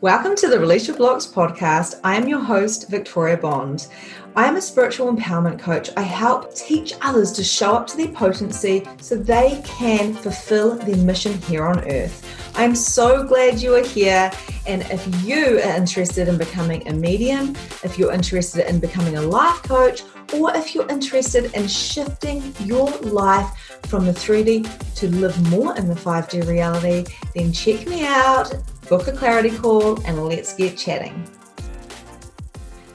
Welcome to the Release Your Blocks podcast. I am your host, Victoria Bond. I am a spiritual empowerment coach. I help teach others to show up to their potency so they can fulfill their mission here on earth. I'm so glad you are here. And if you are interested in becoming a medium, if you're interested in becoming a life coach, or if you're interested in shifting your life from the 3D to live more in the 5D reality, then check me out book a clarity call, and let's get chatting.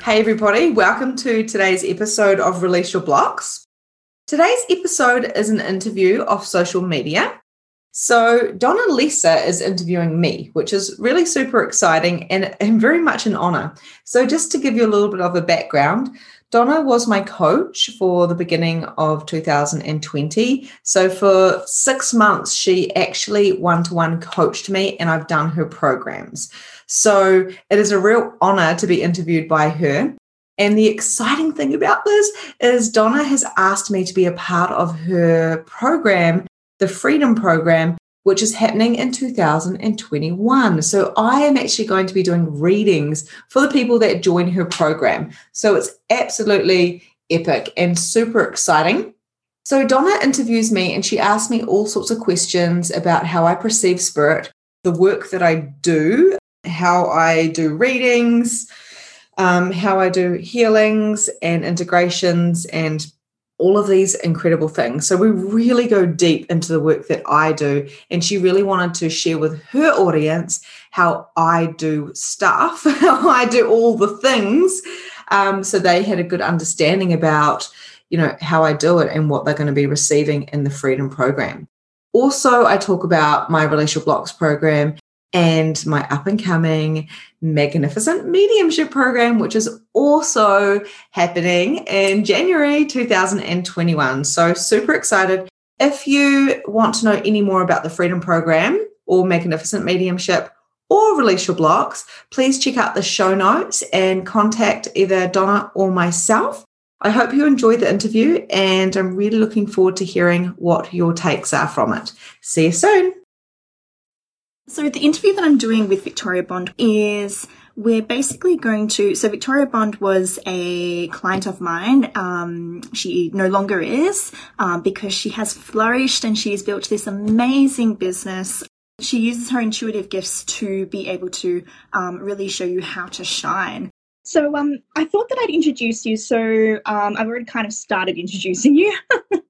Hey, everybody, welcome to today's episode of Release Your Blocks. Today's episode is an interview off social media. So, Donna Lisa is interviewing me, which is really super exciting and, and very much an honor. So, just to give you a little bit of a background, Donna was my coach for the beginning of 2020. So for six months, she actually one to one coached me, and I've done her programs. So it is a real honor to be interviewed by her. And the exciting thing about this is Donna has asked me to be a part of her program, the Freedom Program, which is happening in 2021. So I am actually going to be doing readings for the people that join her program. So it's absolutely epic and super exciting. So Donna interviews me and she asks me all sorts of questions about how I perceive spirit, the work that I do, how I do readings, um, how I do healings and integrations and all of these incredible things. So we really go deep into the work that I do. And she really wanted to share with her audience how I do stuff, how I do all the things. Um, so they had a good understanding about, you know, how I do it and what they're going to be receiving in the Freedom Program. Also, I talk about my relational Blocks program and my up and coming magnificent mediumship program, which is also happening in January 2021. So, super excited. If you want to know any more about the Freedom Program or Magnificent Mediumship or Release Your Blocks, please check out the show notes and contact either Donna or myself. I hope you enjoyed the interview and I'm really looking forward to hearing what your takes are from it. See you soon. So the interview that I'm doing with Victoria Bond is we're basically going to so victoria bond was a client of mine um, she no longer is um, because she has flourished and she she's built this amazing business. She uses her intuitive gifts to be able to um, really show you how to shine. So um, i thought that i'd introduce you. So um, i've already kind of started introducing you.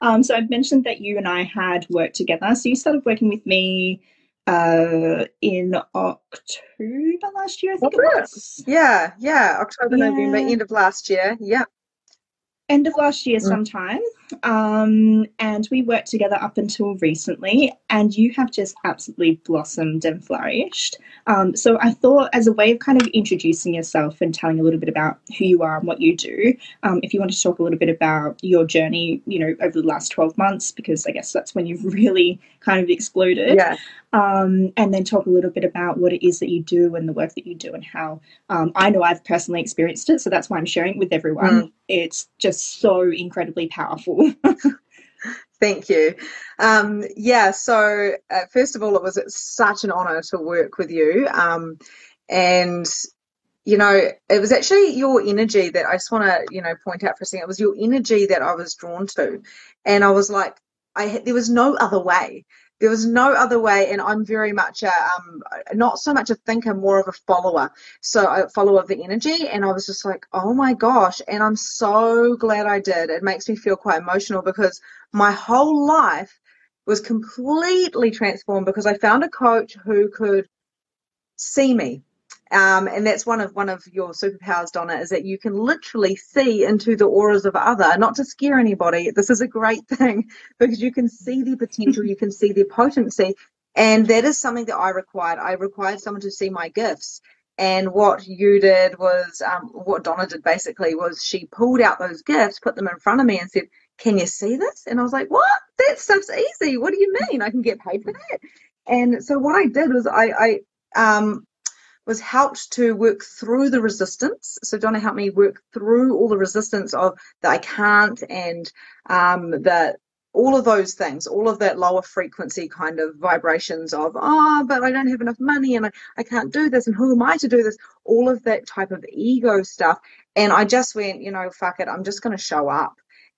Um, so i've mentioned that you and i had worked together. So you started working with me uh, in October last year, I think it was. Yeah, yeah, October, yeah. November, end of last year. Yeah. End of last year, mm. sometime. Um, and we worked together up until recently, and you have just absolutely blossomed and flourished. Um, so I thought, as a way of kind of introducing yourself and telling a little bit about who you are and what you do, um, if you want to talk a little bit about your journey, you know, over the last 12 months, because I guess that's when you've really kind of exploded. Yeah. Um, and then talk a little bit about what it is that you do and the work that you do and how um, I know I've personally experienced it. So that's why I'm sharing it with everyone. Mm. It's just so incredibly powerful Thank you. Um, yeah, so uh, first of all, it was such an honor to work with you. Um, and, you know, it was actually your energy that I just want to, you know, point out for a second. It was your energy that I was drawn to. And I was like, I there was no other way. There was no other way and i'm very much a um, not so much a thinker more of a follower. So a follower of the energy and i was just like oh my gosh and i'm so glad i did. It makes me feel quite emotional because my whole life was completely transformed because i found a coach who could see me um, and that's one of one of your superpowers, Donna, is that you can literally see into the auras of other, not to scare anybody. This is a great thing because you can see their potential, you can see their potency, and that is something that I required. I required someone to see my gifts. And what you did was, um, what Donna did basically was she pulled out those gifts, put them in front of me, and said, "Can you see this?" And I was like, "What? That stuff's easy. What do you mean? I can get paid for that?" And so what I did was I, I um, was helped to work through the resistance. So Donna helped me work through all the resistance of that I can't and um, that all of those things, all of that lower frequency kind of vibrations of, oh, but I don't have enough money and I, I can't do this and who am I to do this? All of that type of ego stuff. And I just went, you know, fuck it, I'm just going to show up.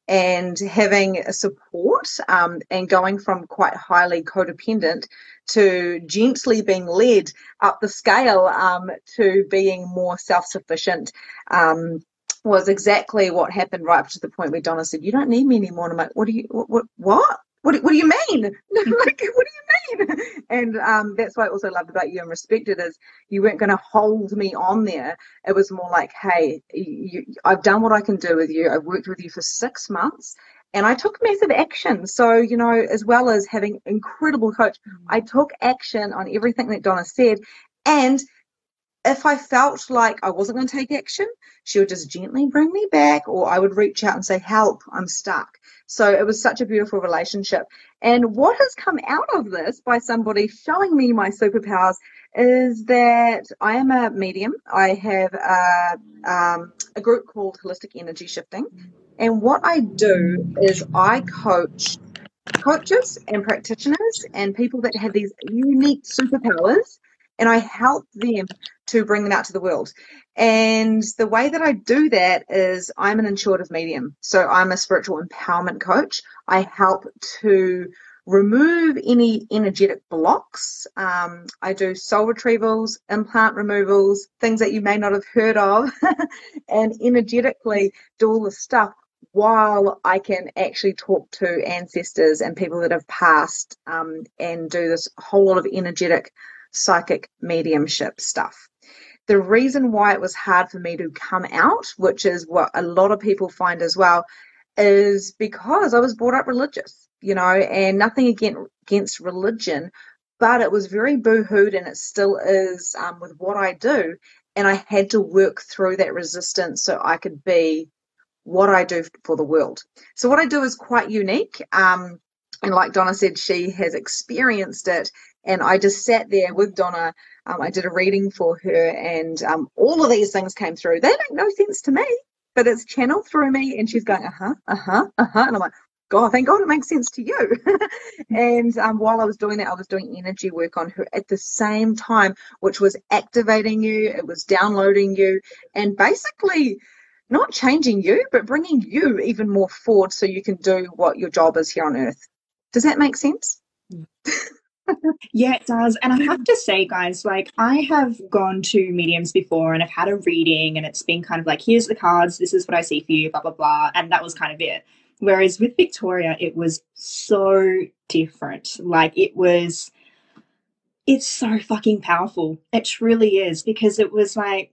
And having support um, and going from quite highly codependent to gently being led up the scale um, to being more self sufficient. Um, was exactly what happened right up to the point where Donna said, "You don't need me anymore." And I'm like, "What do you what what what? What do, what do you mean? like, what do you mean?" And um, that's why I also loved about you and respected is you weren't going to hold me on there. It was more like, "Hey, you, I've done what I can do with you. I've worked with you for six months." And I took massive action. So, you know, as well as having incredible coach, I took action on everything that Donna said. And if I felt like I wasn't going to take action, she would just gently bring me back, or I would reach out and say, Help, I'm stuck. So it was such a beautiful relationship. And what has come out of this by somebody showing me my superpowers is that I am a medium. I have a, um, a group called Holistic Energy Shifting. And what I do is I coach coaches and practitioners and people that have these unique superpowers and I help them to bring them out to the world. And the way that I do that is I'm an intuitive medium. So I'm a spiritual empowerment coach. I help to remove any energetic blocks. Um, I do soul retrievals, implant removals, things that you may not have heard of, and energetically do all the stuff while I can actually talk to ancestors and people that have passed um, and do this whole lot of energetic psychic mediumship stuff. The reason why it was hard for me to come out, which is what a lot of people find as well, is because I was brought up religious, you know, and nothing against, religion, but it was very boohooed and it still is um, with what I do. And I had to work through that resistance so I could be what I do for the world. So what I do is quite unique. Um, and like Donna said, she has experienced it and I just sat there with Donna. Um, I did a reading for her, and um, all of these things came through. They make no sense to me, but it's channeled through me, and she's going, uh huh, uh huh, uh huh. And I'm like, God, thank God it makes sense to you. and um, while I was doing that, I was doing energy work on her at the same time, which was activating you, it was downloading you, and basically not changing you, but bringing you even more forward so you can do what your job is here on earth. Does that make sense? yeah, it does. And I have to say, guys, like I have gone to mediums before and I've had a reading and it's been kind of like, here's the cards, this is what I see for you, blah, blah, blah. And that was kind of it. Whereas with Victoria, it was so different. Like it was, it's so fucking powerful. It truly is because it was like,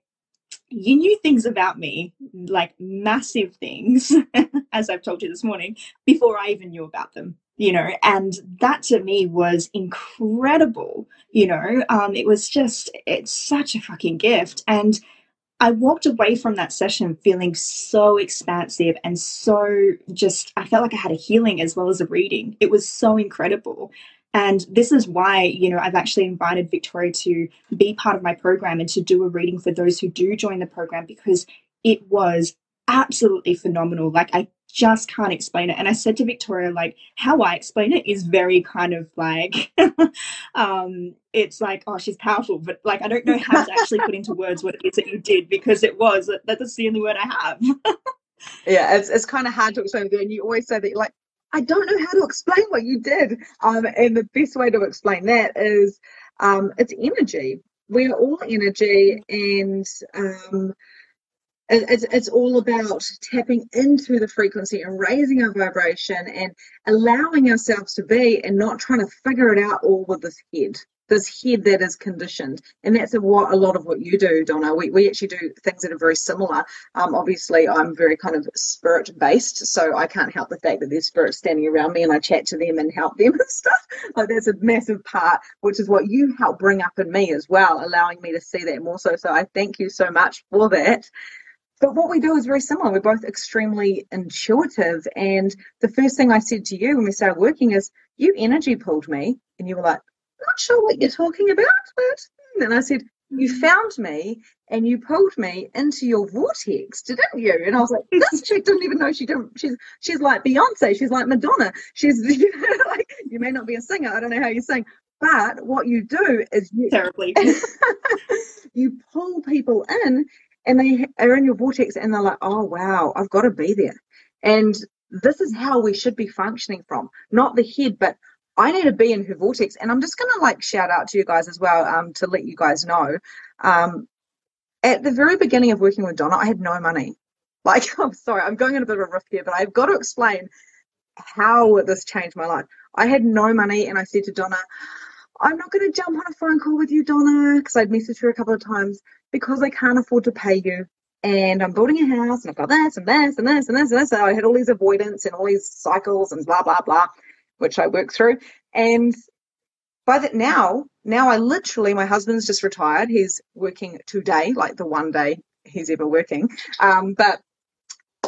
you knew things about me, like massive things, as I've told you this morning, before I even knew about them you know and that to me was incredible you know um it was just it's such a fucking gift and I walked away from that session feeling so expansive and so just, I felt like I had a healing as well as a reading. It was so incredible. And this is why, you know, I've actually invited Victoria to be part of my program and to do a reading for those who do join the program because it was absolutely phenomenal. Like, I just can't explain it. And I said to Victoria, like, how I explain it is very kind of like, um, it's like, oh, she's powerful, but like, I don't know how to actually put into words what it is that you did because it was, that's the only word I have. yeah, it's, it's kind of hard to explain. And you always say that you're like, I don't know how to explain what you did. Um, and the best way to explain that is um, it's energy. We are all energy, and um, it's, it's all about tapping into the frequency and raising our vibration and allowing ourselves to be and not trying to figure it out all with this head this head that is conditioned. And that's what a lot of what you do donna. We, we actually do things that are very similar. Um, obviously i'm very kind of spirit based so i can't help the fact that there's spirits standing around me and i chat to them and help them and stuff. Like that's a massive part which is what you help bring up in me as well allowing me to see that more so. So i thank you so much for that but what we do is very similar. We're both extremely intuitive. And the first thing I said to you when we started working is, You energy pulled me. And you were like, not sure what you're talking about. But and I said, you Mm. found me and you pulled me into your vortex, didn't you? And I was like, this chick didn't even know she didn't. She's she's like Beyonce. She's like Madonna. She's you know, like you may not be a singer. I don't know how you sing, but what you do is you Terribly. you pull people in and they are in your vortex and they're like, oh wow, I've got to be there. And this is how we should be functioning from, not the head, but I need to be in her vortex. And I'm just gonna like shout out to you guys as well, um, to let you guys know. Um, at the very beginning of working with Donna, I had no money. Like, I'm sorry, I'm going on a bit of a riff here, but I've got to explain how this changed my life. I had no money, and I said to Donna, I'm not going to jump on a phone call with you, Donna, because I'd messaged her a couple of times because I can't afford to pay you. And I'm building a house, and I've got this and this and this and this and this. So I had all these avoidance and all these cycles and blah blah blah, which I worked through. And by that now, now I literally, my husband's just retired. He's working today, like the one day he's ever working. Um, but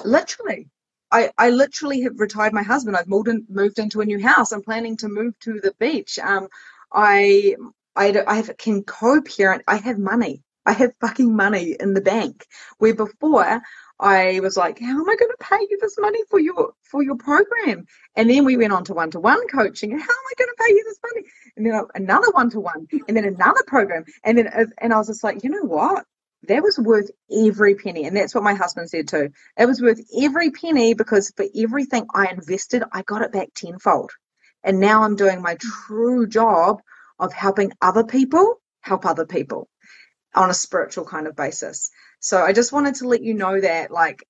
literally, I, I literally have retired my husband. I've moved, in, moved into a new house. I'm planning to move to the beach. Um, I, I, I have, can co-parent. I have money. I have fucking money in the bank. Where before I was like, how am I going to pay you this money for your for your program? And then we went on to one to one coaching. And how am I going to pay you this money? And then another one to one, and then another program, and then and I was just like, you know what? That was worth every penny, and that's what my husband said too. It was worth every penny because for everything I invested, I got it back tenfold. And now I'm doing my true job of helping other people help other people on a spiritual kind of basis. So I just wanted to let you know that like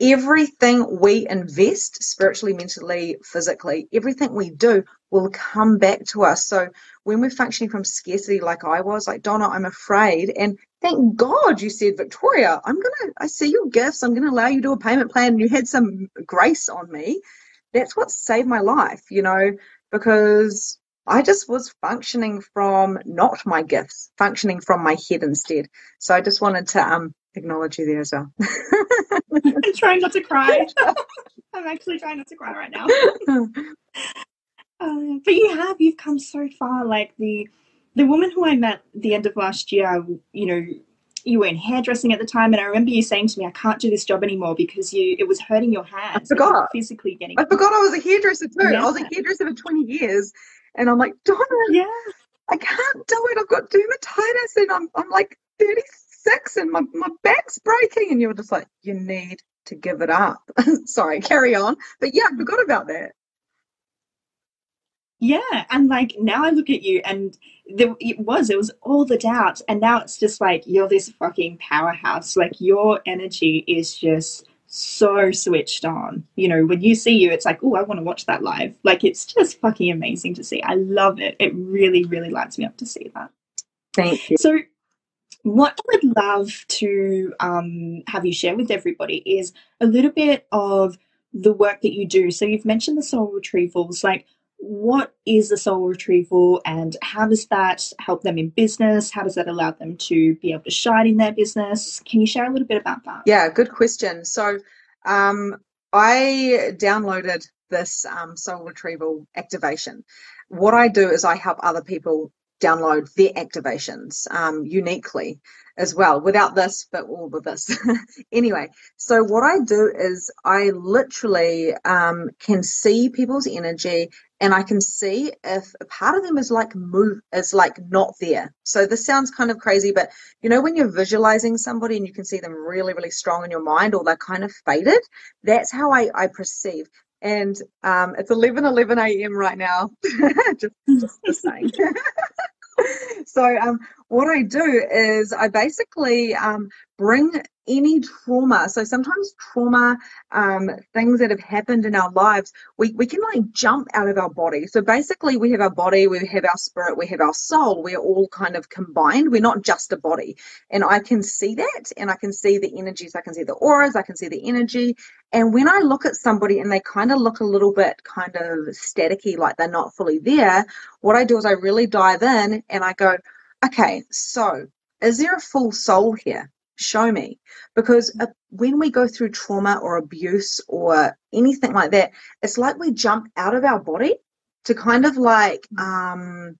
everything we invest spiritually, mentally, physically, everything we do will come back to us. So when we're functioning from scarcity like I was, like Donna, I'm afraid and thank God you said, Victoria, I'm gonna I see your gifts, I'm gonna allow you to do a payment plan you had some grace on me. That's what saved my life, you know, because I just was functioning from not my gifts, functioning from my head instead. So I just wanted to um acknowledge you there as well. I'm trying not to cry. I'm actually trying not to cry right now. Um, but you have, you've come so far. Like the the woman who I met the end of last year, you know, you were in hairdressing at the time, and I remember you saying to me, "I can't do this job anymore because you it was hurting your hands. I forgot. Like, you were physically getting. I forgot I was a hairdresser too. I was a hairdresser for 20 years. And I'm like, Donna, Yeah, I can't do it. I've got dermatitis and I'm, I'm like 36 and my, my back's breaking. And you were just like, you need to give it up. Sorry, carry on. But yeah, I mm. forgot about that. yeah, and like now I look at you, and there, it was it was all the doubts, and now it's just like you're this fucking powerhouse. Like your energy is just so switched on. You know, when you see you, it's like, oh, I want to watch that live. Like it's just fucking amazing to see. I love it. It really, really lights me up to see that. Thank you. So, what I would love to um, have you share with everybody is a little bit of the work that you do. So, you've mentioned the soul retrievals. Like, what is the soul retrieval and how does that help them in business? How does that allow them to be able to shine in their business? Can you share a little bit about that? Yeah, good question. So um, I downloaded this um, soul retrieval activation. What I do is I help other people download their activations um, uniquely as well without this but all with this. Anyway so what i do is i literally um, can see people's energy and i can see if a part of them is like move is like not there. So this sounds kind of crazy but you know when you're visualizing somebody and you can see them really really strong in your mind or they're kind of faded? That's how i i perceive. And um, it's 11 11 a.m right now. Just just the same so um, what I do is I basically um, bring any trauma. So sometimes trauma, um, things that have happened in our lives, we, we can like jump out of our body. So basically we have our body, we have our spirit, we have our soul. We're all kind of combined. We're not just a body. And I can see that and I can see the energies. I can see the auras. I can see the energy. And when I look at somebody and they kind of look a little bit kind of staticky, like they're not fully there, what I do is I really dive in and I go, okay, so is there a full soul here? Show me. Because when we go through trauma or abuse or anything like that, it's like we jump out of our body to kind of like, um,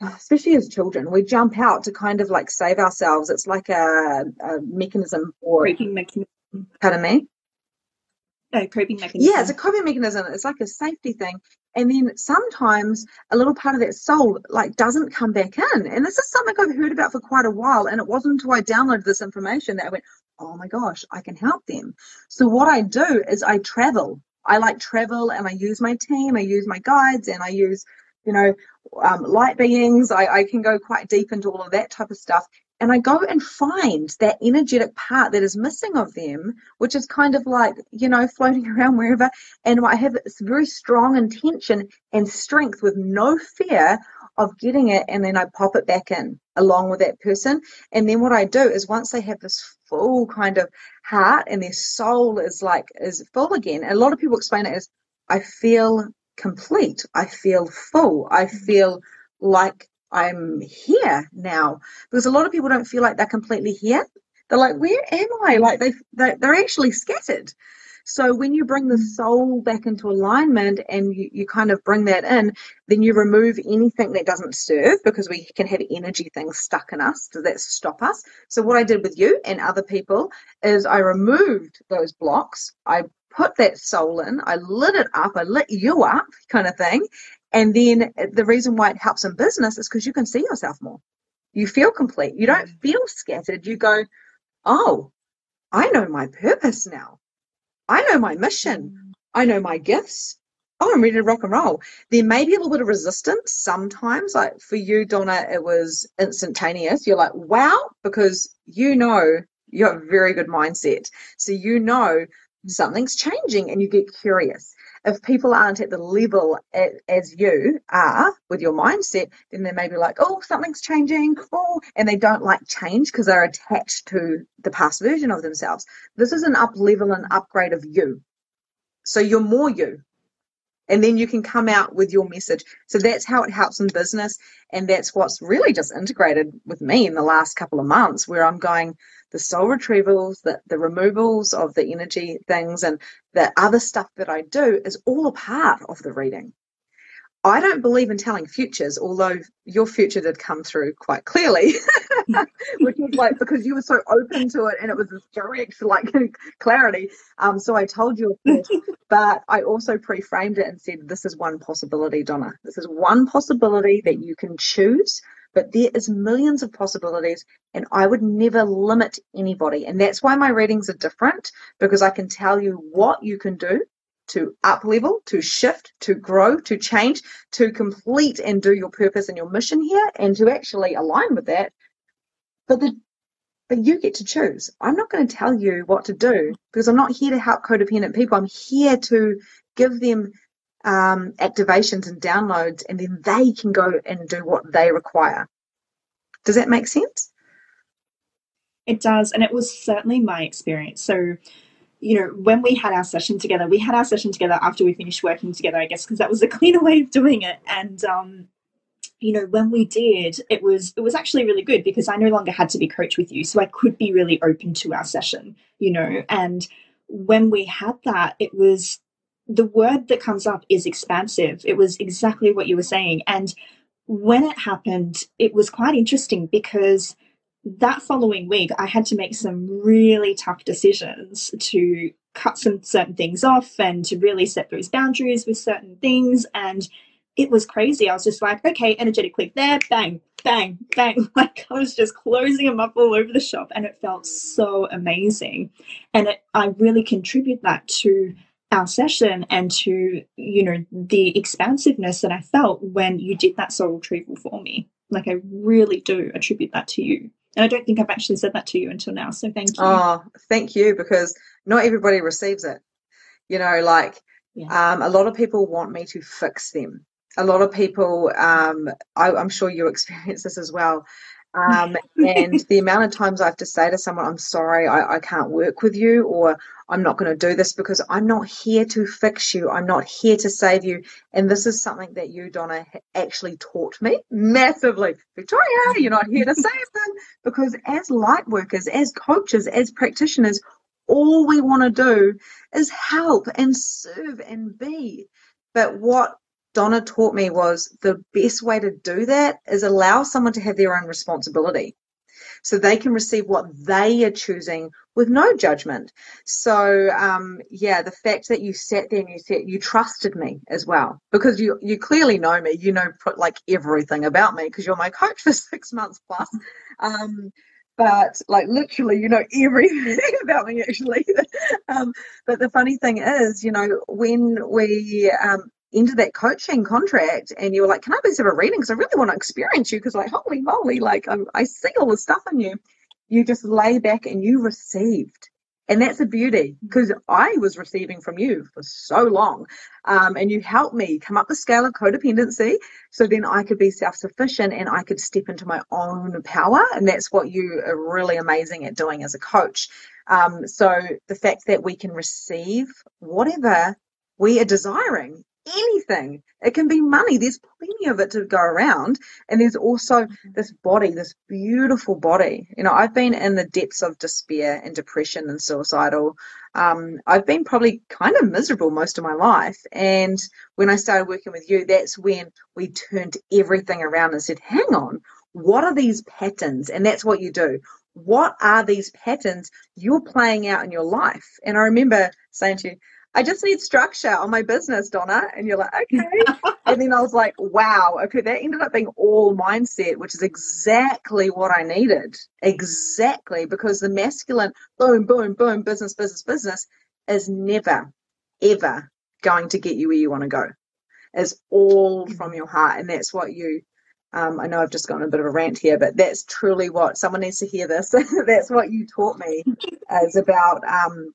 especially as children, we jump out to kind of like save ourselves. It's like a, a mechanism for coping mechanism. Pardon me. A coping mechanism. Yeah, it's a coping mechanism. It's like a safety thing. And then sometimes a little part of that soul like doesn't come back in. And this is something I've heard about for quite a while. And it wasn't until I downloaded this information that I went, oh my gosh, I can help them. So what I do is I travel. I like travel and I use my team, I use my guides, and I use, you know, um, light beings. I, I can go quite deep into all of that type of stuff. And I go and find that energetic part that is missing of them, which is kind of like, you know, floating around wherever. And I have this very strong intention and strength with no fear of getting it. And then I pop it back in along with that person. And then what I do is once they have this full kind of heart and their soul is like, is full again. And a lot of people explain it as, I feel complete. I feel full. I mm-hmm. feel like I'm here now. Because a lot of people don't feel like they're completely here. They're like, where am I? Like they, they they're actually scattered. So when you bring the mm-hmm. soul back into alignment and you, you kind of bring that in, then you remove anything that doesn't serve because we can have energy things stuck in us. Does that stop us? So what I did with you and other people is I removed those blocks. I put that soul in, I lit it up, I lit you up, kind of thing. And then the reason why it helps in business is because you can see yourself more. You feel complete. You don't mm. feel scattered. You go, oh, I know my purpose now. I know my mission. Mm. I know my gifts. Oh, I'm ready to rock and roll. There may be a little bit of resistance sometimes. Like for you, Donna, it was instantaneous. You're like, wow, because you know you have a very good mindset. So you know something's changing and you get curious. If people aren't at the level as you are with your mindset, then they may be like, oh, something's changing. Oh, and they don't like change because they're attached to the past version of themselves. This is an up level and upgrade of you. So you're more you and then you can come out with your message. So that's how it helps in business. And that's what's really just integrated with me in the last couple of months, where I'm going the soul retrievals, the, the removals of the energy things, and the other stuff that I do is all a part of the reading. I don't believe in telling futures, although your future did come through quite clearly, which was like because you were so open to it and it was this direct like clarity. Um, so I told you, but I also pre-framed it and said, "This is one possibility, Donna. This is one possibility that you can choose." But there is millions of possibilities, and I would never limit anybody. And that's why my readings are different because I can tell you what you can do to up level, to shift, to grow, to change, to complete and do your purpose and your mission here, and to actually align with that. But the but you get to choose. I'm not going to tell you what to do because I'm not here to help codependent people. I'm here to give them um, activations and downloads, and then they can go and do what they require. Does that make sense? It does, and it was certainly my experience. So you know, when we had our session together, we had our session together after we finished working together, I guess, because that was a cleaner way of doing it. And um, you know, when we did, it was it was actually really good because I no longer had to be coached with you, so I could be really open to our session, you know. And when we had that, it was the word that comes up is expansive. It was exactly what you were saying, and when it happened, it was quite interesting because that following week, I had to make some really tough decisions to cut some certain things off and to really set those boundaries with certain things. And it was crazy. I was just like, okay, energetic click there, bang, bang, bang. Like I was just closing them up all over the shop and it felt so amazing. And it, I really contribute that to our session and to, you know, the expansiveness that I felt when you did that soul retrieval for me. Like I really do attribute that to you. And I don't think I've actually said that to you until now. So thank you. Oh, thank you, because not everybody receives it. You know, like yeah. um, a lot of people want me to fix them. A lot of people, um, I, I'm sure you experience this as well. Um, and the amount of times I have to say to someone, I'm sorry, I, I can't work with you, or I'm not going to do this because I'm not here to fix you. I'm not here to save you. And this is something that you, Donna, actually taught me massively. Victoria, you're not here to save them because as light workers, as coaches, as practitioners, all we want to do is help and serve and be. But what Donna taught me was the best way to do that is allow someone to have their own responsibility so they can receive what they are choosing with no judgment. So um, yeah, the fact that you sat there and you said you trusted me as well because you you clearly know me. You know like everything about me because you're my coach for six months plus. Um, but like literally, you know everything about me actually. um, but the funny thing is, you know, when we um, into that coaching contract and you were like, can I please have a reading? Because I really want to experience you. Because like, holy moly, like I'm, I see all the stuff in you. You just lay back and you received. And that's a beauty because I was receiving from you for so long. Um, and you helped me come up the scale of codependency so then I could be self sufficient and I could step into my own power. And that's what you are really amazing at doing as a coach. Um, so the fact that we can receive whatever we are desiring anything. It can be money. There's plenty of it to go around. And there's also mm-hmm. this body, this beautiful body. You know, I've been in the depths of despair and depression and suicidal. Um, I've been probably kind of miserable most of my life. And when I started working with you, that's when we turned everything around and said, hang on, what are these patterns? And that's what you do. What are these patterns you're playing out in your life? And I remember saying to you, I just need structure on my business, Donna. And you're like, okay. and then I was like, wow, okay, that ended up being all mindset, which is exactly what I needed. Exactly. Because the masculine boom, boom, boom, business, business, business is never, ever going to get you where you want to go. It's all from your heart. And that's what you um, I know I've just gone a bit of a rant here, but that's truly what someone needs to hear this. that's what you taught me is about um,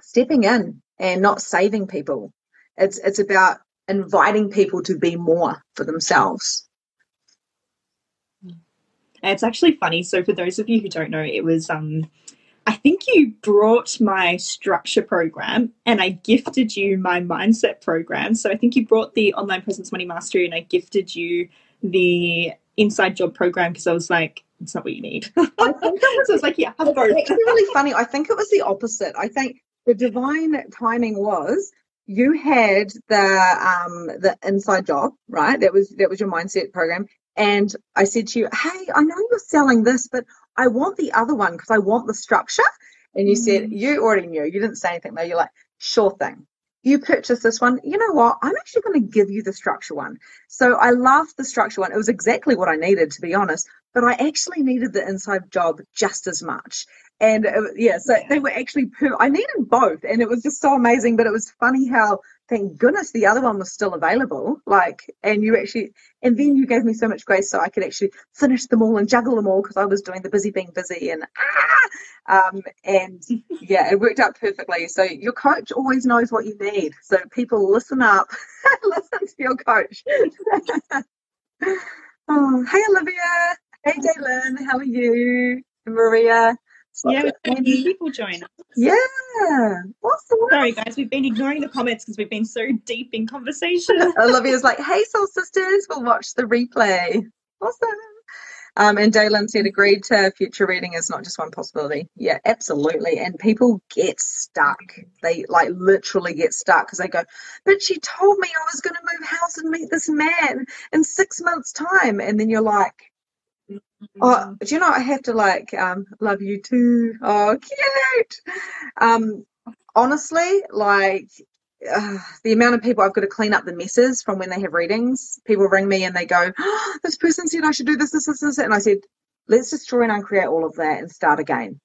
stepping in and not saving people. It's it's about inviting people to be more for themselves. It's actually funny. So for those of you who don't know, it was um I think you brought my structure program and I gifted you my mindset program. So I think you brought the online presence money mastery and I gifted you the inside job program because I was like, it's not what you need. I think it was, so it's like, yeah, have both. It's really funny. I think it was the opposite. I think the divine timing was you had the um the inside job right? That was that was your mindset program. And i said to you hey i know you're selling this but i want the other one because i want the structure. And you mm. said you already knew. You didn't say anything though you're like sure thing. You purchase this one. You know what? I'm actually going to give you the structure one. So i loved the structure one. It was exactly what i needed to be honest but i actually needed the inside job just as much and uh, yeah, so they were actually per- I needed both, and it was just so amazing. But it was funny how, thank goodness, the other one was still available. Like, and you actually, and then you gave me so much grace, so I could actually finish them all and juggle them all because I was doing the busy being busy, and ah, um, and yeah, it worked out perfectly. So your coach always knows what you need. So people, listen up, listen to your coach. oh, hey Olivia, hey Daylin, how are you, Maria? Yeah, many people join us. Yeah. Sorry, guys, we've been ignoring the comments because we've been so deep in conversation. Olivia's like, hey, Soul Sisters, we'll watch the replay. Awesome. Um, and Dalen said, agreed to future reading is not just one possibility. Yeah, absolutely. And people get stuck. They like literally get stuck because they go, but she told me I was going to move house and meet this man in six months' time. And then you're like, Oh, do you know I have to like um love you too? Oh, cute. Um, honestly, like uh, the amount of people I've got to clean up the messes from when they have readings. People ring me and they go, oh, "This person said I should do this, this, this, this," and I said, "Let's destroy and uncreate all of that and start again."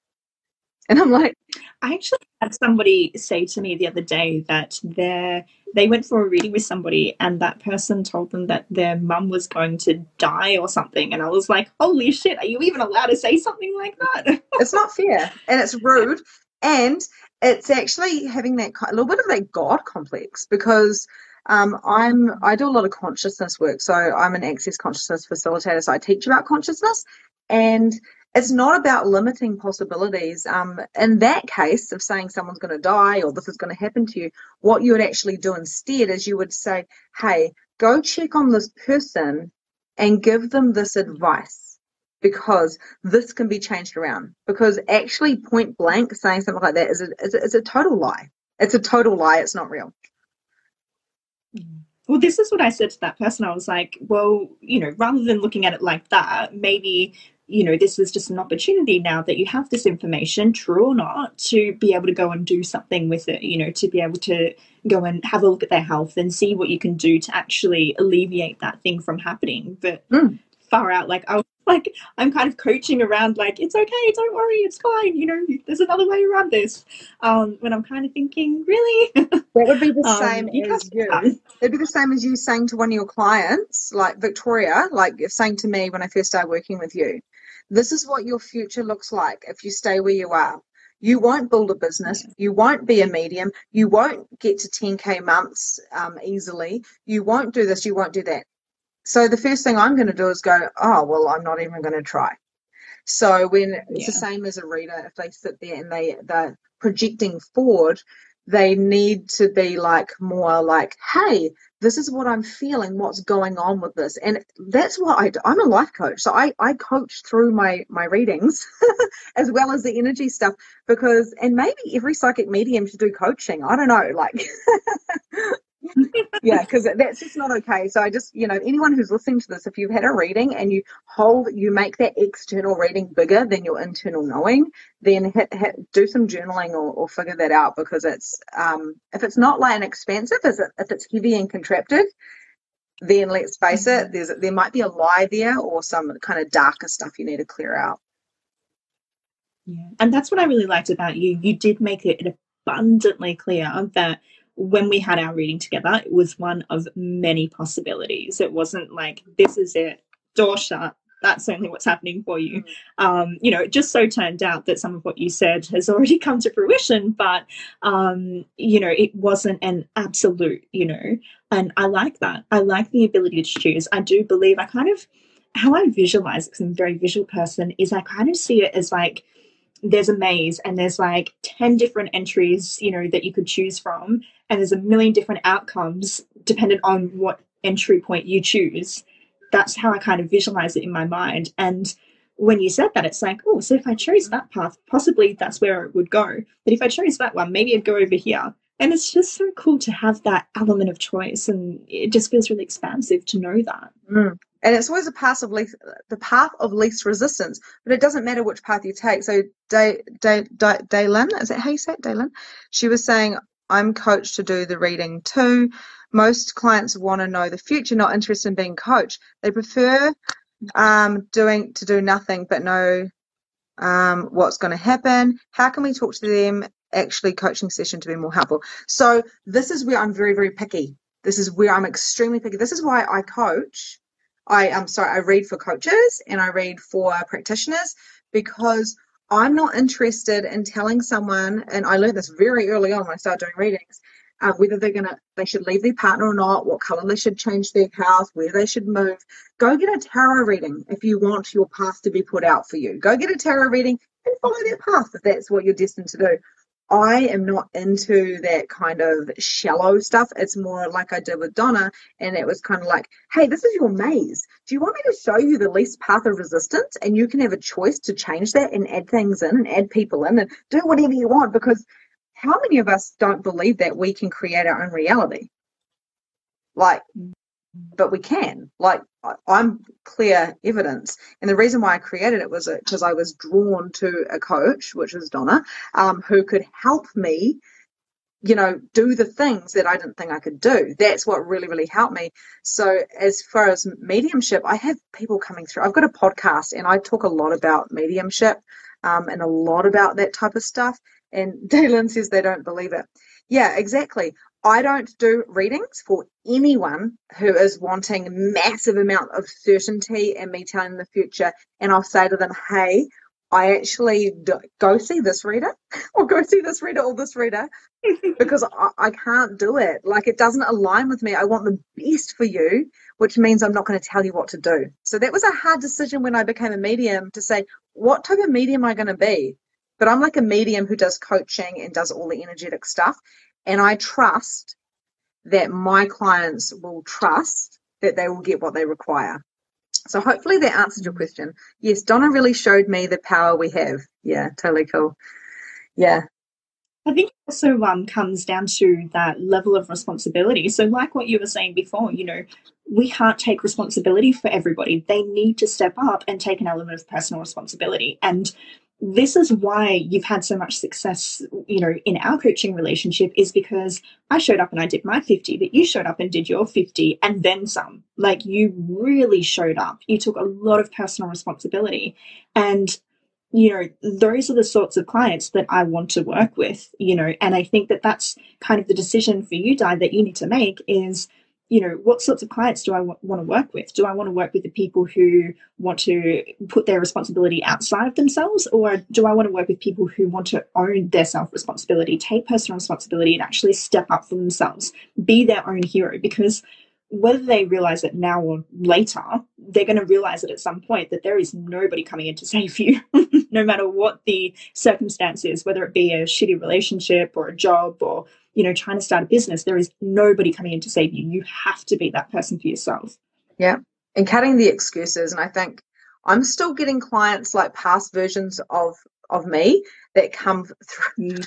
And I'm like, I actually had somebody say to me the other day that they they went for a reading with somebody and that person told them that their mum was going to die or something. And I was like, holy shit, are you even allowed to say something like that? it's not fair and it's rude. And it's actually having that a little bit of that God complex because um, I'm I do a lot of consciousness work. So I'm an access consciousness facilitator. So I teach about consciousness and it's not about limiting possibilities. Um, in that case of saying someone's going to die or this is going to happen to you, what you would actually do instead is you would say, hey, go check on this person and give them this advice because this can be changed around. Because actually, point blank, saying something like that is a, is a, is a total lie. It's a total lie. It's not real. Well, this is what I said to that person. I was like, well, you know, rather than looking at it like that, maybe you know, this is just an opportunity now that you have this information, true or not, to be able to go and do something with it, you know, to be able to go and have a look at their health and see what you can do to actually alleviate that thing from happening. But mm. far out, like, I was like, I'm kind of coaching around, like, it's okay, don't worry, it's fine, you know, there's another way around this. Um, when I'm kind of thinking, really? that would be the um, same um, as you. It'd be the same as you saying to one of your clients, like Victoria, like saying to me when I first started working with you, this is what your future looks like if you stay where you are. You won't build a business. You won't be a medium. You won't get to 10K months um, easily. You won't do this. You won't do that. So the first thing I'm going to do is go, oh, well, I'm not even going to try. So when it's the same as a reader, if they sit there and they, they're projecting forward, they need to be like more like, hey, this is what I'm feeling, what's going on with this. And that's what I do. I'm a life coach. So I, I coach through my, my readings as well as the energy stuff because, and maybe every psychic medium should do coaching. I don't know, like, yeah, because that's just not okay. So I just, you know, anyone who's listening to this, if you've had a reading and you hold, you make that external reading bigger than your internal knowing, then hit, hit, do some journaling or, or figure that out because it's, um, if it's not like an expensive, if, it, if it's heavy and contracted, then let's face it, mm-hmm. there's there might be a lie there or some kind of darker stuff you need to clear out. Yeah, and that's what I really liked about you. You did make it abundantly clear that when we had our reading together, it was one of many possibilities. It wasn't like, this is it, door shut, that's only what's happening for you. Mm. Um, you know, it just so turned out that some of what you said has already come to fruition, but, um, you know, it wasn't an absolute, you know, and I like that. I like the ability to choose. I do believe I kind of, how I visualize because I'm a very visual person, is I kind of see it as like, there's a maze and there's like 10 different entries you know that you could choose from and there's a million different outcomes dependent on what entry point you choose. That's how i kind of visualize it in my mind. And when you said that it's like oh so if i chose that path possibly that's where it would go. But if i chose that one maybe i'd go over here. And it's just so cool to have that element of choice and it just feels really expansive to know that. Mm and it's always a path of least, the path of least resistance. But it doesn't matter which path you take. So Day Day Daylin, is that how you say it, Daylin? She was saying, "I'm coached to do the reading too. Most clients want to know the future, not interested in being coached. They prefer um, doing to do nothing, but know um, what's going to happen. How can we talk to them?" Actually, coaching session to be more helpful. So this is where I'm very, very picky. This is where I'm extremely picky. This is why I coach I am sorry, I read for coaches and I read for practitioners because I'm not interested in telling someone, and I learned this very early on when I started doing readings, uh, whether they're gonna they should leave their partner or not, what color they should change their house, where they should move. Go get a tarot reading if you want your path to be put out for you. Go get a tarot reading and follow that path if that's what you're destined to do. I am not into that kind of shallow stuff. It's more like I did with Donna, and it was kind of like, hey, this is your maze. Do you want me to show you the least path of resistance? And you can have a choice to change that and add things in and add people in and do whatever you want because how many of us don't believe that we can create our own reality? Like, but we can. Like I'm clear evidence, and the reason why I created it was because I was drawn to a coach, which was Donna, um, who could help me, you know, do the things that I didn't think I could do. That's what really, really helped me. So as far as mediumship, I have people coming through. I've got a podcast, and I talk a lot about mediumship um, and a lot about that type of stuff. And Dalen says they don't believe it. Yeah, exactly. I don't do readings for anyone who is wanting massive amount of certainty and me telling the future. And I'll say to them, hey, I actually do, go see this reader or go see this reader or this reader because I, I, can't do it. Like it doesn't align with me. I want the best for you, which means I'm not going to tell you what to do. So that was a hard decision when I became a medium to say, what type of medium am I going to be? But I'm like a medium who does coaching and does all the energetic stuff. And I trust that my clients will trust that they will get what they require. So hopefully that answered your question. Yes, Donna really showed me the power we have. Yeah, totally cool. Yeah. I think also um, comes down to that level of responsibility. So, like what you were saying before, you know, we can't take responsibility for everybody. They need to step up and take an element of personal responsibility. And this is why you've had so much success, you know, in our coaching relationship is because I showed up and I did my 50, but you showed up and did your 50 and then some. Like you really showed up. You took a lot of personal responsibility. And you know, those are the sorts of clients that I want to work with, you know, and I think that that's kind of the decision for you, Di, that you need to make is, you know, what sorts of clients do I w- want to work with? Do I want to work with the people who want to put their responsibility outside of themselves, or do I want to work with people who want to own their self responsibility, take personal responsibility, and actually step up for themselves, be their own hero? Because whether they realize it now or later, they're going to realize it at some point that there is nobody coming in to save you, no matter what the circumstance is, whether it be a shitty relationship or a job or, you know, trying to start a business, there is nobody coming in to save you. You have to be that person for yourself. Yeah. And cutting the excuses. And I think I'm still getting clients like past versions of of me that come through.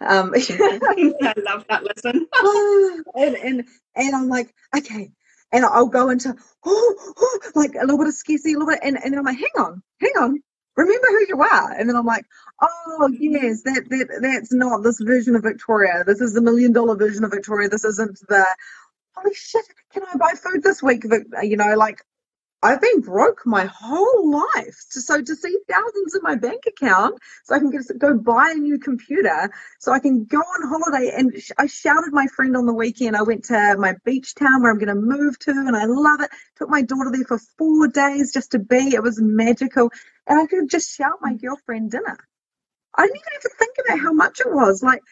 Um, I love that lesson. and, and and I'm like, okay. And I'll go into oh, oh, like a little bit of scarcity, a little bit, and, and then I'm like, hang on, hang on, remember who you are. And then I'm like, oh yes, that that that's not this version of Victoria. This is the million dollar version of Victoria. This isn't the holy shit. Can I buy food this week? You know, like I've been broke my whole life. So to see thousands in my bank account, so I can get, go buy a new computer, so I can go on holiday. And I shouted my friend on the weekend. I went to my beach town where I'm going to move to, and I love it. Took my daughter there for four days just to be. It was magical, and I could just shout my mm. girlfriend dinner. I didn't even have to think about how much it was. Like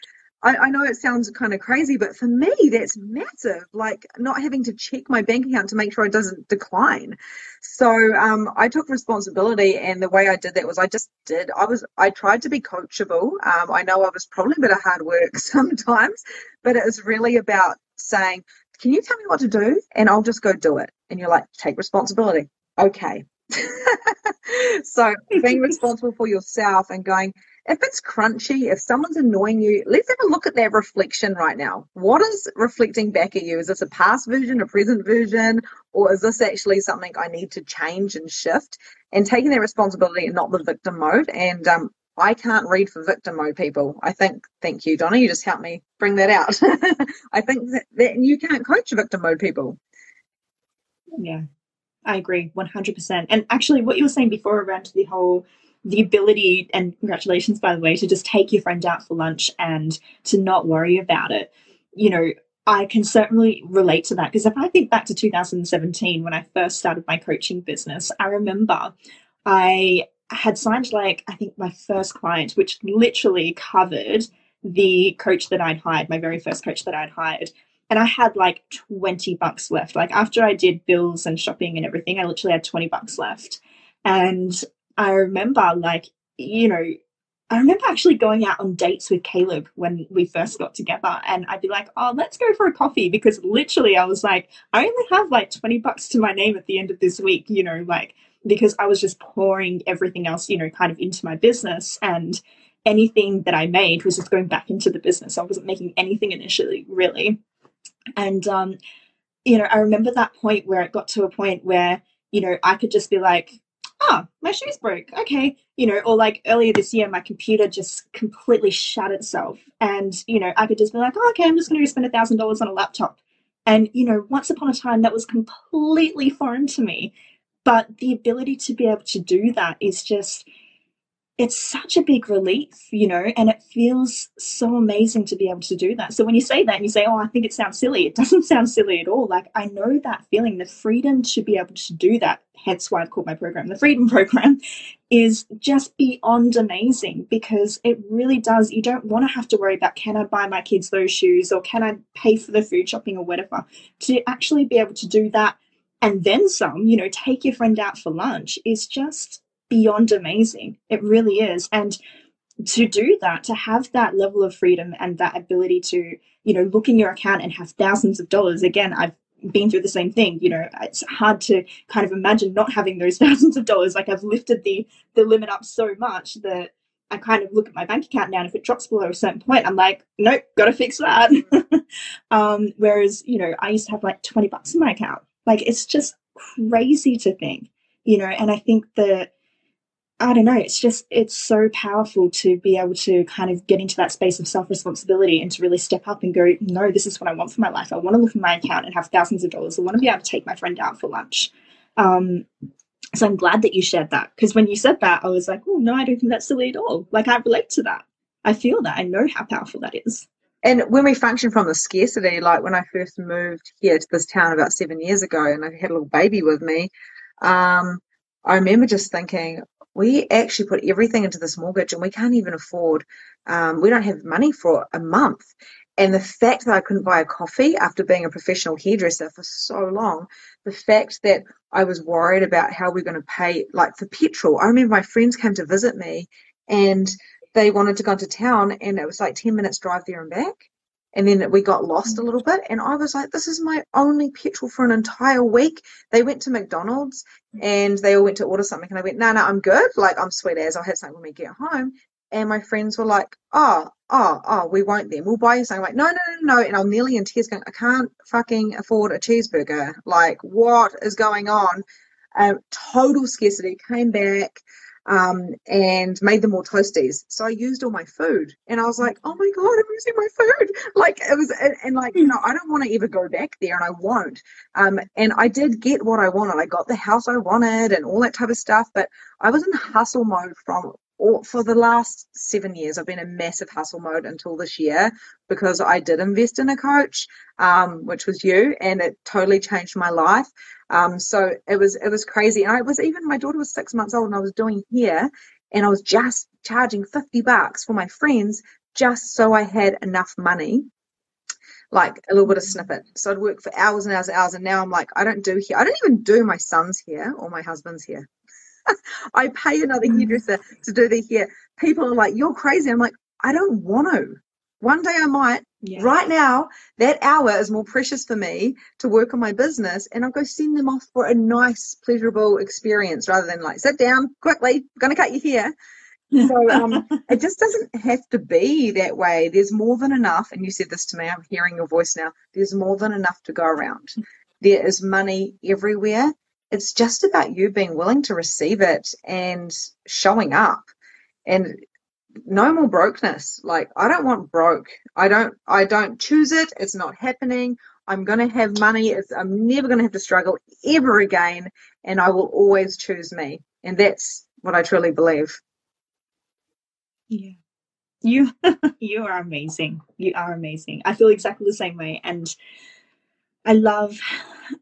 I, I, know it sounds kind of crazy, but for me, that's massive. Like not having to check my bank account to make sure it doesn't decline. So um, I took responsibility, and the way I did that was I just did. I was I tried to be coachable. Um, I know I was probably a bit of hard work sometimes, but it was really about saying, "Can you tell me what to do?" And I'll just go do it. And you're like, "Take responsibility." Okay. so being responsible for yourself and going if it's crunchy, if someone's annoying you, let's have a look at that reflection right now. What is reflecting back at you? Is this a past version, a present version, or is this actually something I need to change and shift? And taking that responsibility and not the victim mode. And um, I can't read for victim mode people. I think, thank you, Donna, you just helped me bring that out. I think that, that you can't coach victim mode people. Yeah, I agree 100%. And actually, what you were saying before around the whole the ability, and congratulations, by the way, to just take your friend out for lunch and to not worry about it. You know, I can certainly relate to that because if I think back to 2017 when I first started my coaching business, I remember I had signed like I think my first client, which literally covered the coach that I'd hired, my very first coach that I'd hired. And I had like 20 bucks left. Like after I did bills and shopping and everything, I literally had 20 bucks left. And I remember like, you know, I remember actually going out on dates with Caleb when we first got together, and I'd be like, "Oh, let's go for a coffee," because literally I was like, I only have like twenty bucks to my name at the end of this week, you know, like because I was just pouring everything else, you know, kind of into my business, and anything that I made was just going back into the business. I wasn't making anything initially, really, and um, you know, I remember that point where it got to a point where you know I could just be like, oh, my shoes broke. Okay. You know, or like earlier this year, my computer just completely shut itself. And, you know, I could just be like, oh, okay, I'm just going to spend a thousand dollars on a laptop. And, you know, once upon a time, that was completely foreign to me. But the ability to be able to do that is just, it's such a big relief, you know, and it feels so amazing to be able to do that. So when you say that and you say, Oh, I think it sounds silly, it doesn't sound silly at all. Like I know that feeling, the freedom to be able to do that, hence why I've called my program the Freedom Program, is just beyond amazing because it really does. You don't want to have to worry about can I buy my kids those shoes or can I pay for the food shopping or whatever. To actually be able to do that and then some, you know, take your friend out for lunch is just beyond amazing. It really is. And to do that, to have that level of freedom and that ability to, you know, look in your account and have thousands of dollars. Again, I've been through the same thing. You know, it's hard to kind of imagine not having those thousands of dollars. Like I've lifted the the limit up so much that I kind of look at my bank account now, and if it drops below a certain point, I'm like, nope, gotta fix that. um, whereas, you know, I used to have like 20 bucks in my account. Like, it's just crazy to think, you know, and I think that, I don't know, it's just, it's so powerful to be able to kind of get into that space of self responsibility and to really step up and go, no, this is what I want for my life. I want to look at my account and have thousands of dollars. I want to be able to take my friend out for lunch. Um, so I'm glad that you shared that because when you said that, I was like, oh, no, I don't think that's silly at all. Like, I relate to that. I feel that. I know how powerful that is. And when we function from the scarcity, like when I first moved here to this town about seven years ago and I had a little baby with me, um, I remember just thinking, we actually put everything into this mortgage and we can't even afford, um, we don't have money for a month. And the fact that I couldn't buy a coffee after being a professional hairdresser for so long, the fact that I was worried about how we're going to pay, like for petrol. I remember my friends came to visit me and they wanted to go into town and it was like 10 minutes drive there and back. And then we got lost a little bit. And I was like, this is my only petrol for an entire week. They went to McDonald's and they all went to order something. And I went, no, no, I'm good. Like, I'm sweet as I'll have something when we get home. And my friends were like, oh, oh, oh, we won't then. We'll buy you something. I'm like, no, no, no, no. And I'm nearly in tears going, I can't fucking afford a cheeseburger. Like, what is going on? Uh, total scarcity. Came back um, and made them all toasties. So I used all my food. And I was like, oh my God, I'm using my food. Like, it was, and, and like, you know, I don't want to ever go back there and I won't. Um, and I did get what I wanted. I got the house I wanted and all that type of stuff. But I was in hustle mode from or for the last seven years, I've been in massive hustle mode until this year because I did invest in a coach, um, which was you, and it totally changed my life. Um, so it was it was crazy, and I was even my daughter was six months old, and I was doing here, and I was just charging fifty bucks for my friends just so I had enough money like a little bit of snippet. So I'd work for hours and hours and hours. And now I'm like, I don't do here. I don't even do my son's hair or my husband's hair. I pay another mm. hairdresser to do their hair. People are like, you're crazy. I'm like, I don't want to. One day I might. Yeah. Right now, that hour is more precious for me to work on my business, and I'll go send them off for a nice, pleasurable experience rather than like sit down quickly, going to cut your hair. so um, it just doesn't have to be that way. There's more than enough, and you said this to me. I'm hearing your voice now. There's more than enough to go around. There is money everywhere, it's just about you being willing to receive it and showing up and no more brokenness. Like i don't want broke. I don't i don't choose it. It's not happening. I'm going to have money. It's, i'm never going to have to struggle ever again. And i will always choose me. And that's what i truly believe. Yeah. You you are amazing. You are amazing. I feel exactly the same way. And I love,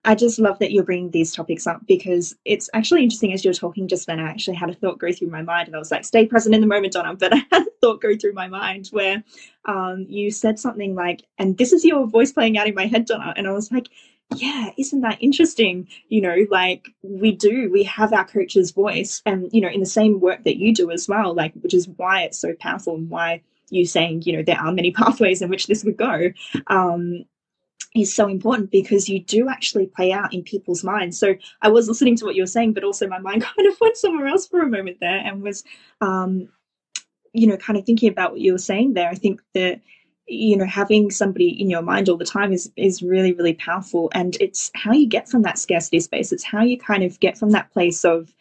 I just love that you're bringing these topics up because it's actually interesting as you're talking just then. I actually had a thought go through my mind and I was like, stay present in the moment, Donna. But I had a thought go through my mind where um, you said something like, and this is your voice playing out in my head, Donna. And I was like, yeah, isn't that interesting? You know, like we do, we have our coach's voice and, you know, in the same work that you do as well, like, which is why it's so powerful and why you saying, you know, there are many pathways in which this would go. Um, is so important because you do actually play out in people's minds. So I was listening to what you were saying, but also my mind kind of went somewhere else for a moment there and was, um, you know, kind of thinking about what you were saying there. I think that you know having somebody in your mind all the time is is really really powerful. And it's how you get from that scarcity space. It's how you kind of get from that place of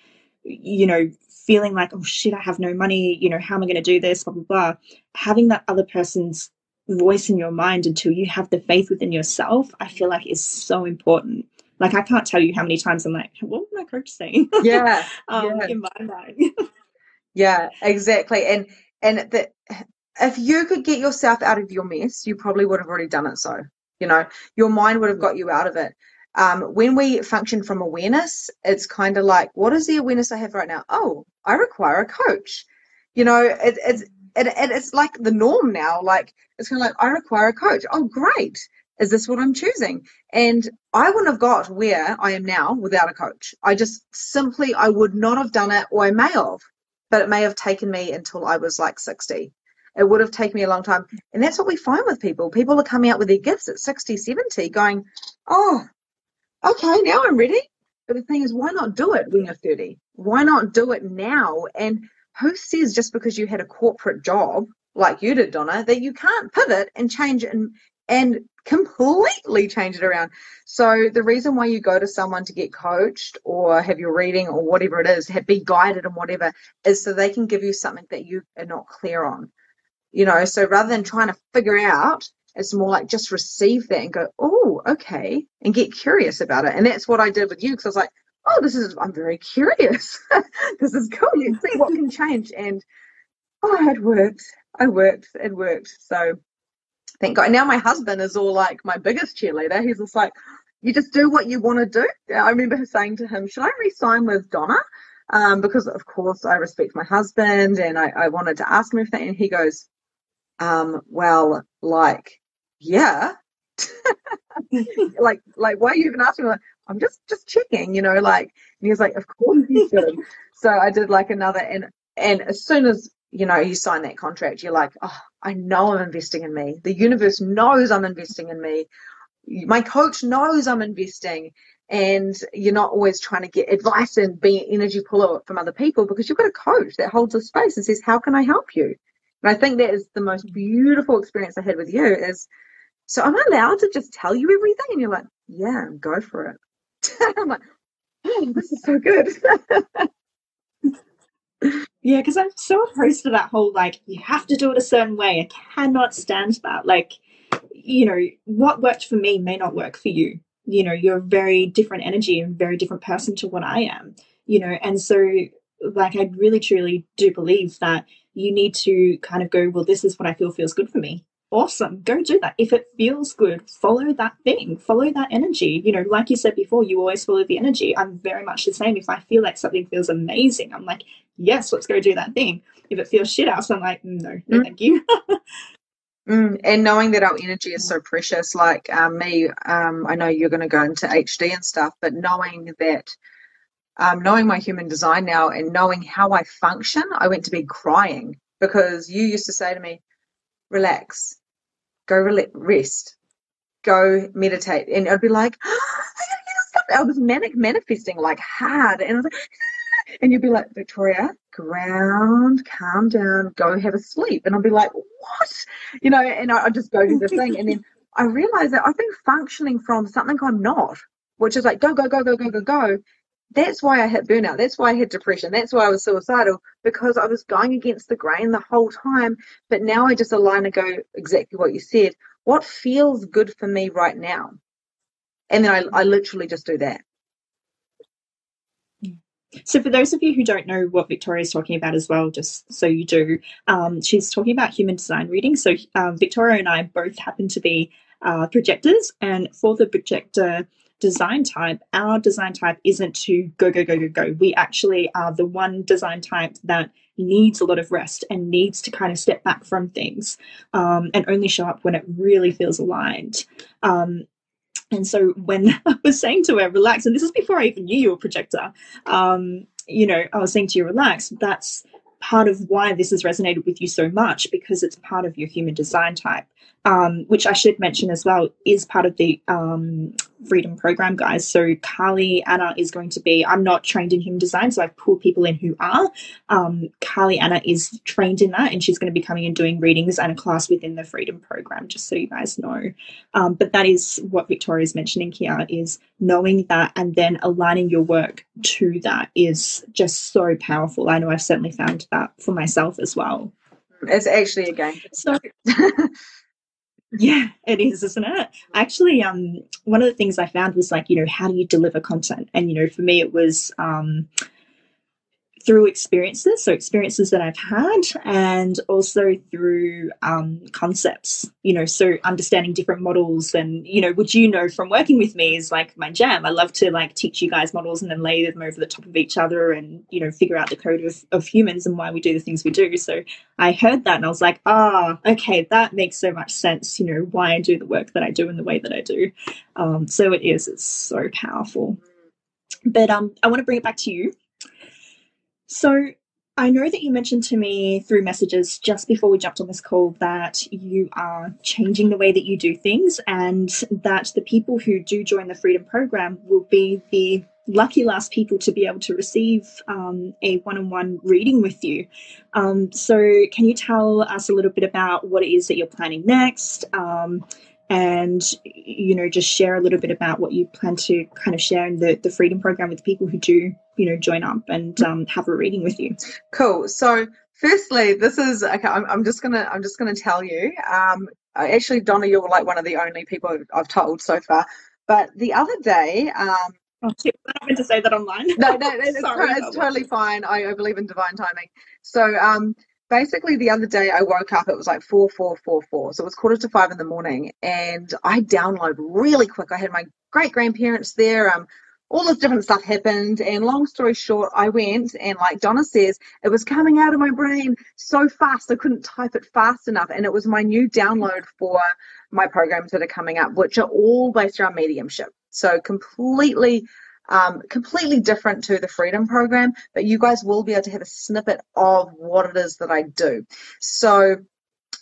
you know feeling like oh shit i have no money. You know how am i going to do this? Blah blah blah. Having that other person's voice in your mind until you have the faith within yourself, I feel like is so important. Like I can't tell you how many times I'm like, what was my coach saying? Yeah, um, yeah. in my mind. yeah, exactly. And and the, if you could get yourself out of your mess, you probably would have already done it. So you know, your mind would have got you out of it. Um, when we function from awareness, it's kind of like, what is the awareness I have right now? Oh, I require a coach. You know, it, it's and, and it's like the norm now. Like it's kind of like I require a coach. Oh, great! Is this what I'm choosing? And I wouldn't have got where I am now without a coach. I just simply I would not have done it, or I may have, but it may have taken me until I was like 60. It would have taken me a long time. And that's what we find with people. People are coming out with their gifts at 60, 70, going, oh, okay, now I'm ready. But the thing is, why not do it when you're 30? Why not do it now? And who says just because you had a corporate job like you did, Donna, that you can't pivot and change and and completely change it around. So the reason why you go to someone to get coached or have your reading or whatever it is, have be guided and whatever, is so they can give you something that you are not clear on. You know, so rather than trying to figure out, it's more like just receive that and go, oh, okay, and get curious about it. And that's what I did with you because I was like, oh, this is, I'm very curious. this is cool. Let's see what can change. And oh, it worked. I worked. It worked. So thank God. Now my husband is all like my biggest cheerleader. He's just like, you just do what you want to do. I remember saying to him, should I resign with Donna? Um, because of course I respect my husband and I, I wanted to ask him everything. And he goes, um, well, like, yeah. like, like, why are you even asking? Like, I'm just, just checking, you know, like, and he was like, of course you should. so I did like another, and, and as soon as, you know, you sign that contract, you're like, oh, I know I'm investing in me. The universe knows I'm investing in me. My coach knows I'm investing. And you're not always trying to get advice and be an energy puller from other people because you've got a coach that holds a space and says, How can I help you? And I think that is the most beautiful experience I had with you is so I'm allowed to just tell you everything? And you're like, Yeah, go for it. I'm like, oh, this is so good. yeah, because I'm so opposed to that whole like you have to do it a certain way. I cannot stand that. Like, you know, what worked for me may not work for you. You know, you're a very different energy and very different person to what I am. You know, and so like I really truly do believe that you need to kind of go, well, this is what I feel feels good for me awesome. Go do that. If it feels good follow that thing. Follow that energy. You know like you said before you always follow the energy. I'm very much the same. If i feel like something feels amazing i'm like yes let's go do that thing. If it feels shit out i'm like no no mm. thank you. Mm. and knowing that our energy is so precious like um, me um, i know you're going to go into hd and stuff but knowing that um, knowing my human design now and knowing how i function i went to bed crying because you used to say to me relax go re- rest, go meditate. And I'd be like, oh, I was manic manifesting like hard. And I like, and you'd be like, Victoria, ground, calm down, go have a sleep. And I'd be like, what? You know, and I'd just go do the thing. And then I realized that I've been functioning from something I'm not, which is like, go, go, go, go, go, go, go. That's why I hit burnout. That's why I had depression. That's why I was suicidal because I was going against the grain the whole time. But now I just align and go exactly what you said. What feels good for me right now? And then I, I literally just do that. So, for those of you who don't know what Victoria is talking about as well, just so you do, um, she's talking about human design reading. So, um, Victoria and I both happen to be uh, projectors, and for the projector design type, our design type isn't to go, go, go, go, go. We actually are the one design type that needs a lot of rest and needs to kind of step back from things um, and only show up when it really feels aligned. Um, and so when I was saying to her, relax, and this is before I even knew you were a projector, um, you know, I was saying to you, relax, that's part of why this has resonated with you so much because it's part of your human design type um, which I should mention as well, is part of the um, Freedom Program, guys. So Carly Anna is going to be. I'm not trained in human design, so I've pulled people in who are. Um, Carly Anna is trained in that, and she's going to be coming and doing readings and a class within the Freedom Program, just so you guys know. Um, but that is what Victoria is mentioning here: is knowing that and then aligning your work to that is just so powerful. I know I've certainly found that for myself as well. It's actually a game. So. Yeah, it is, isn't it? Actually, um, one of the things I found was like, you know, how do you deliver content? And you know, for me, it was um, through experiences, so experiences that I've had, and also through um, concepts, you know, so understanding different models. And, you know, which you know from working with me is like my jam. I love to like teach you guys models and then lay them over the top of each other and, you know, figure out the code of, of humans and why we do the things we do. So I heard that and I was like, ah, okay, that makes so much sense, you know, why I do the work that I do in the way that I do. Um, so it is, it's so powerful. But um, I want to bring it back to you so I know that you mentioned to me through messages just before we jumped on this call that you are changing the way that you do things and that the people who do join the Freedom Program will be the lucky last people to be able to receive um, a one-on-one reading with you. Um, so, can you tell us a little bit about what it is that you're planning next? Um, and you know just share a little bit about what you plan to kind of share in the, the freedom program with people who do you know join up and um, have a reading with you cool so firstly this is okay i'm, I'm just gonna i'm just gonna tell you um actually donna you're like one of the only people i've, told so far but the other day um Oh, I meant to say that online. no, no, it's, Sorry, it's totally fine. I, I, believe in divine timing. So, um, basically the other day I woke up, it was like four, four, four, four. So it was quarter to five in the morning and I download really quick. I had my great grandparents there. Um, all this different stuff happened. And long story short, I went and like Donna says, it was coming out of my brain so fast. I couldn't type it fast enough. And it was my new download for my programs that are coming up, which are all based around mediumship. So completely um, completely different to the Freedom Program, but you guys will be able to have a snippet of what it is that I do. So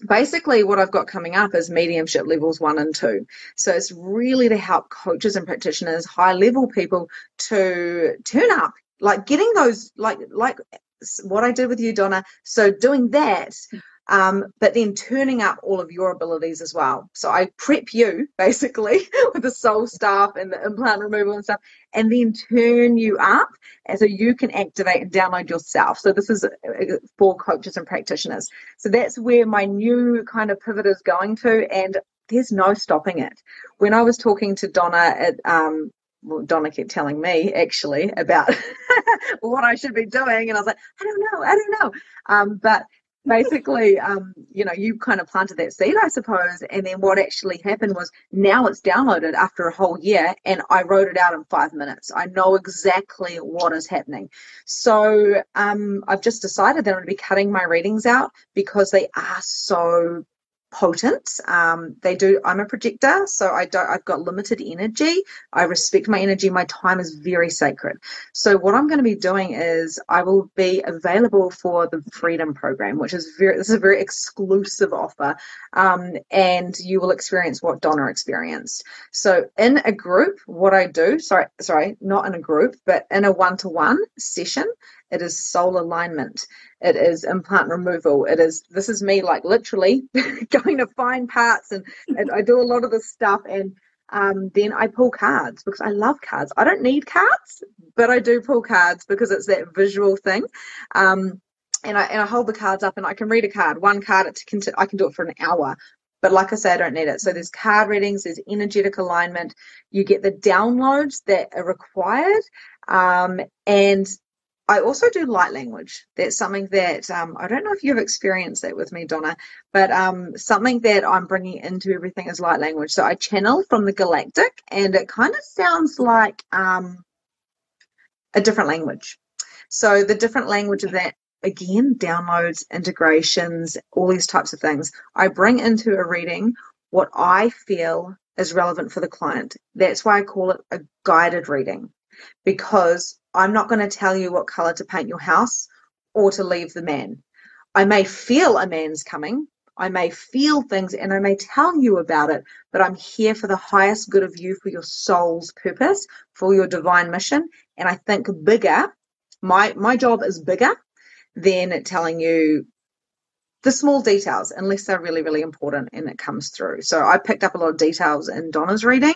basically what I've got coming up is mediumship levels one and two. So it's really to help coaches and practitioners, high level people to turn up, like getting those, like, like what I did with you, Donna. So doing that um, but then turning up all of your abilities as well. So I prep you basically with the soul stuff and the implant removal and stuff, and then turn you up so you can activate and download yourself. So this is uh, for coaches and practitioners. So that's where my new kind of pivot is going to, and there's no stopping it. When I was talking to Donna at um, well, Donna kept telling me actually about what I should be doing, and I was like, I don't know, I don't know. Um, but basically, um, you know, you kind of planted that seed, I suppose. And then what actually happened was now it's downloaded after a whole year, and I wrote it out in five minutes. I know exactly what is happening. So um, I've just decided that I'm going to be cutting my readings out because they are so potent. Um, they do. I'm a projector, so I don't. I've got limited energy. I respect my energy. My time is very sacred. So what I'm going to be doing is I will be available for the Freedom Program, which is very. This is a very exclusive offer, um, and you will experience what Donna experienced. So in a group, what I do. Sorry, sorry, not in a group, but in a one-to-one session it is soul alignment, it is implant removal, it is this is me like literally going to find parts and, and I do a lot of this stuff and um, then I pull cards because I love cards. I don't need cards, but I do pull cards because it's that visual thing. Um, and I and I hold the cards up and I can read a card. One card it can I can do it for an hour. But like I say, I don't need it. So there's card readings, there's energetic alignment. You get the downloads that are required, um, and I also do light language. That's something that um, I don't know if you've experienced that with me, Donna, but um, something that I'm bringing into everything is light language. So I channel from the galactic, and it kind of sounds like um, a different language. So the different language of that again downloads, integrations, all these types of things. I bring into a reading what I feel is relevant for the client. That's why I call it a guided reading because I'm not going to tell you what color to paint your house or to leave the man. I may feel a man's coming. I may feel things and I may tell you about it, but I'm here for the highest good of you, for your soul's purpose, for your divine mission. And I think bigger, my, my job is bigger than telling you the small details, unless they're really, really important and it comes through. So I picked up a lot of details in Donna's reading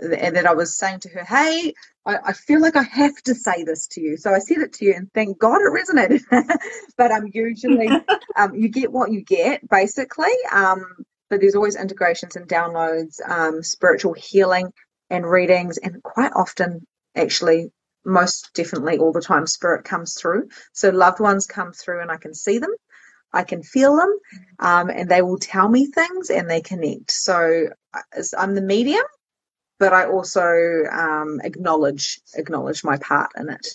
and that I was saying to her, hey, I, I, feel like I have to say this to you. So I said it to you and thank God it resonated. but um, usually um, you get what you get basically. Um, but there's always integrations and downloads, um, spiritual healing and readings. And quite often, actually, most definitely all the time, spirit comes through. So loved ones come through and I can see them. I can feel them, um, and they will tell me things and they connect. So I'm the medium, but I also um, acknowledge acknowledge my part in it.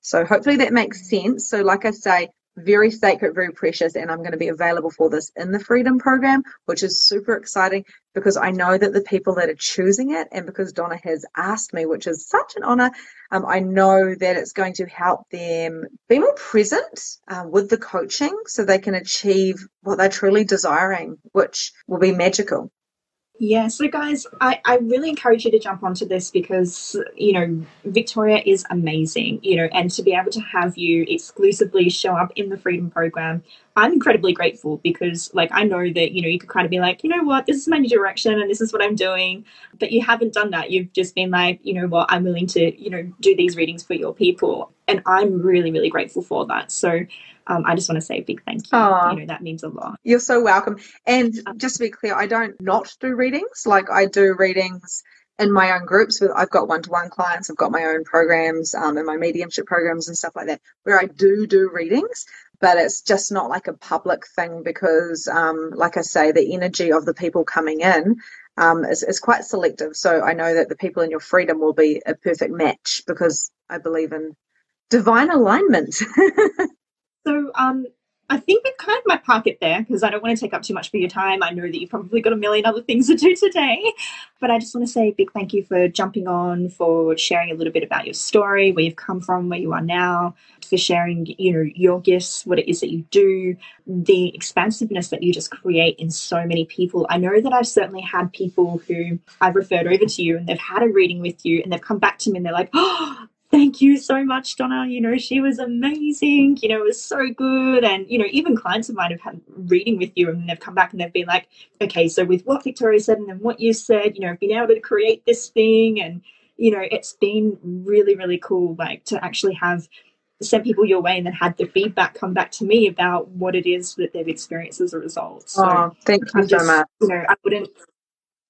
So hopefully that makes sense. So like I say, very sacred, very precious, and I'm going to be available for this in the Freedom Program, which is super exciting because I know that the people that are choosing it, and because Donna has asked me, which is such an honor, um, I know that it's going to help them be more present uh, with the coaching so they can achieve what they're truly desiring, which will be magical. Yeah, so guys, I, I really encourage you to jump onto this because, you know, Victoria is amazing, you know, and to be able to have you exclusively show up in the Freedom Program, I'm incredibly grateful because, like, I know that, you know, you could kind of be like, you know what, this is my new direction and this is what I'm doing. But you haven't done that. You've just been like, you know what, I'm willing to, you know, do these readings for your people. And I'm really, really grateful for that. So, um, I just want to say a big thank you. Aww. You know, that means a lot. You're so welcome. And um, just to be clear, I don't not do readings. Like I do readings in my own groups with I've got one-to-one clients, I've got my own programs um, and my mediumship programs and stuff like that, where I do do readings, but it's just not like a public thing because, um, like I say, the energy of the people coming in um, is, is quite selective. So I know that the people in your freedom will be a perfect match because I believe in divine alignment. So um, I think we kind of might park it there because I don't want to take up too much of your time. I know that you've probably got a million other things to do today, but I just want to say a big thank you for jumping on, for sharing a little bit about your story, where you've come from, where you are now, for sharing, you know, your gifts, what it is that you do, the expansiveness that you just create in so many people. I know that I've certainly had people who I've referred over to you and they've had a reading with you and they've come back to me and they're like, oh, thank you so much, Donna. You know, she was amazing. You know, it was so good. And, you know, even clients of mine have had reading with you and they've come back and they've been like, okay, so with what Victoria said and then what you said, you know, being able to create this thing. And, you know, it's been really, really cool, like to actually have sent people your way and then had the feedback come back to me about what it is that they've experienced as a result. So oh, thank you just, so much. You know, I wouldn't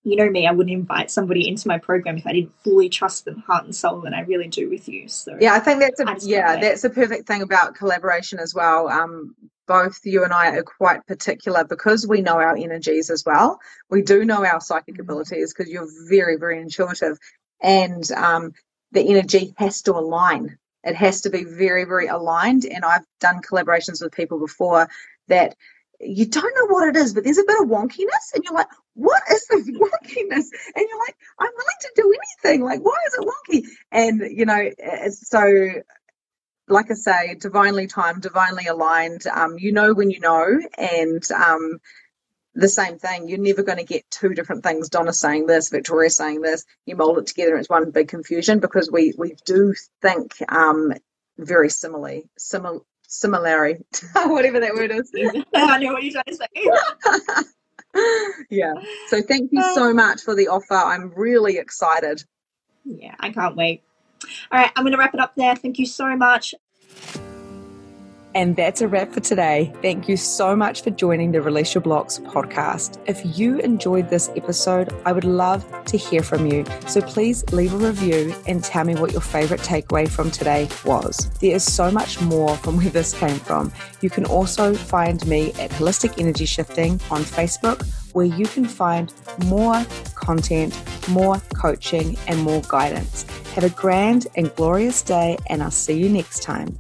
you know me, I wouldn't invite somebody into my program if I didn't fully trust them heart and soul, and I really do with you. So yeah, I think that's a yeah, that's a perfect thing about collaboration as well. Um, both you and I are quite particular because we know our energies as well. We do know our psychic mm-hmm. abilities because you're very, very intuitive, and um, the energy has to align. It has to be very, very aligned. And I've done collaborations with people before that you don't know what it is, but there's a bit of wonkiness, and you're like, what is this wonkiness? And you're like, I'm willing to do anything. Like, why is it wonky? And you know, so like I say, divinely timed, divinely aligned. Um, you know when you know, and um, the same thing. You're never going to get two different things. Donna saying this, Victoria saying this. You mold it together, it's one big confusion because we we do think um, very similarly, similar similarity, whatever that word is. I know what you're trying to say. yeah. So thank you so um, much for the offer. I'm really excited. Yeah, I can't wait. All right, I'm going to wrap it up there. Thank you so much. And that's a wrap for today. Thank you so much for joining the Release Your Blocks podcast. If you enjoyed this episode, I would love to hear from you. So please leave a review and tell me what your favorite takeaway from today was. There is so much more from where this came from. You can also find me at Holistic Energy Shifting on Facebook, where you can find more content, more coaching, and more guidance. Have a grand and glorious day, and I'll see you next time.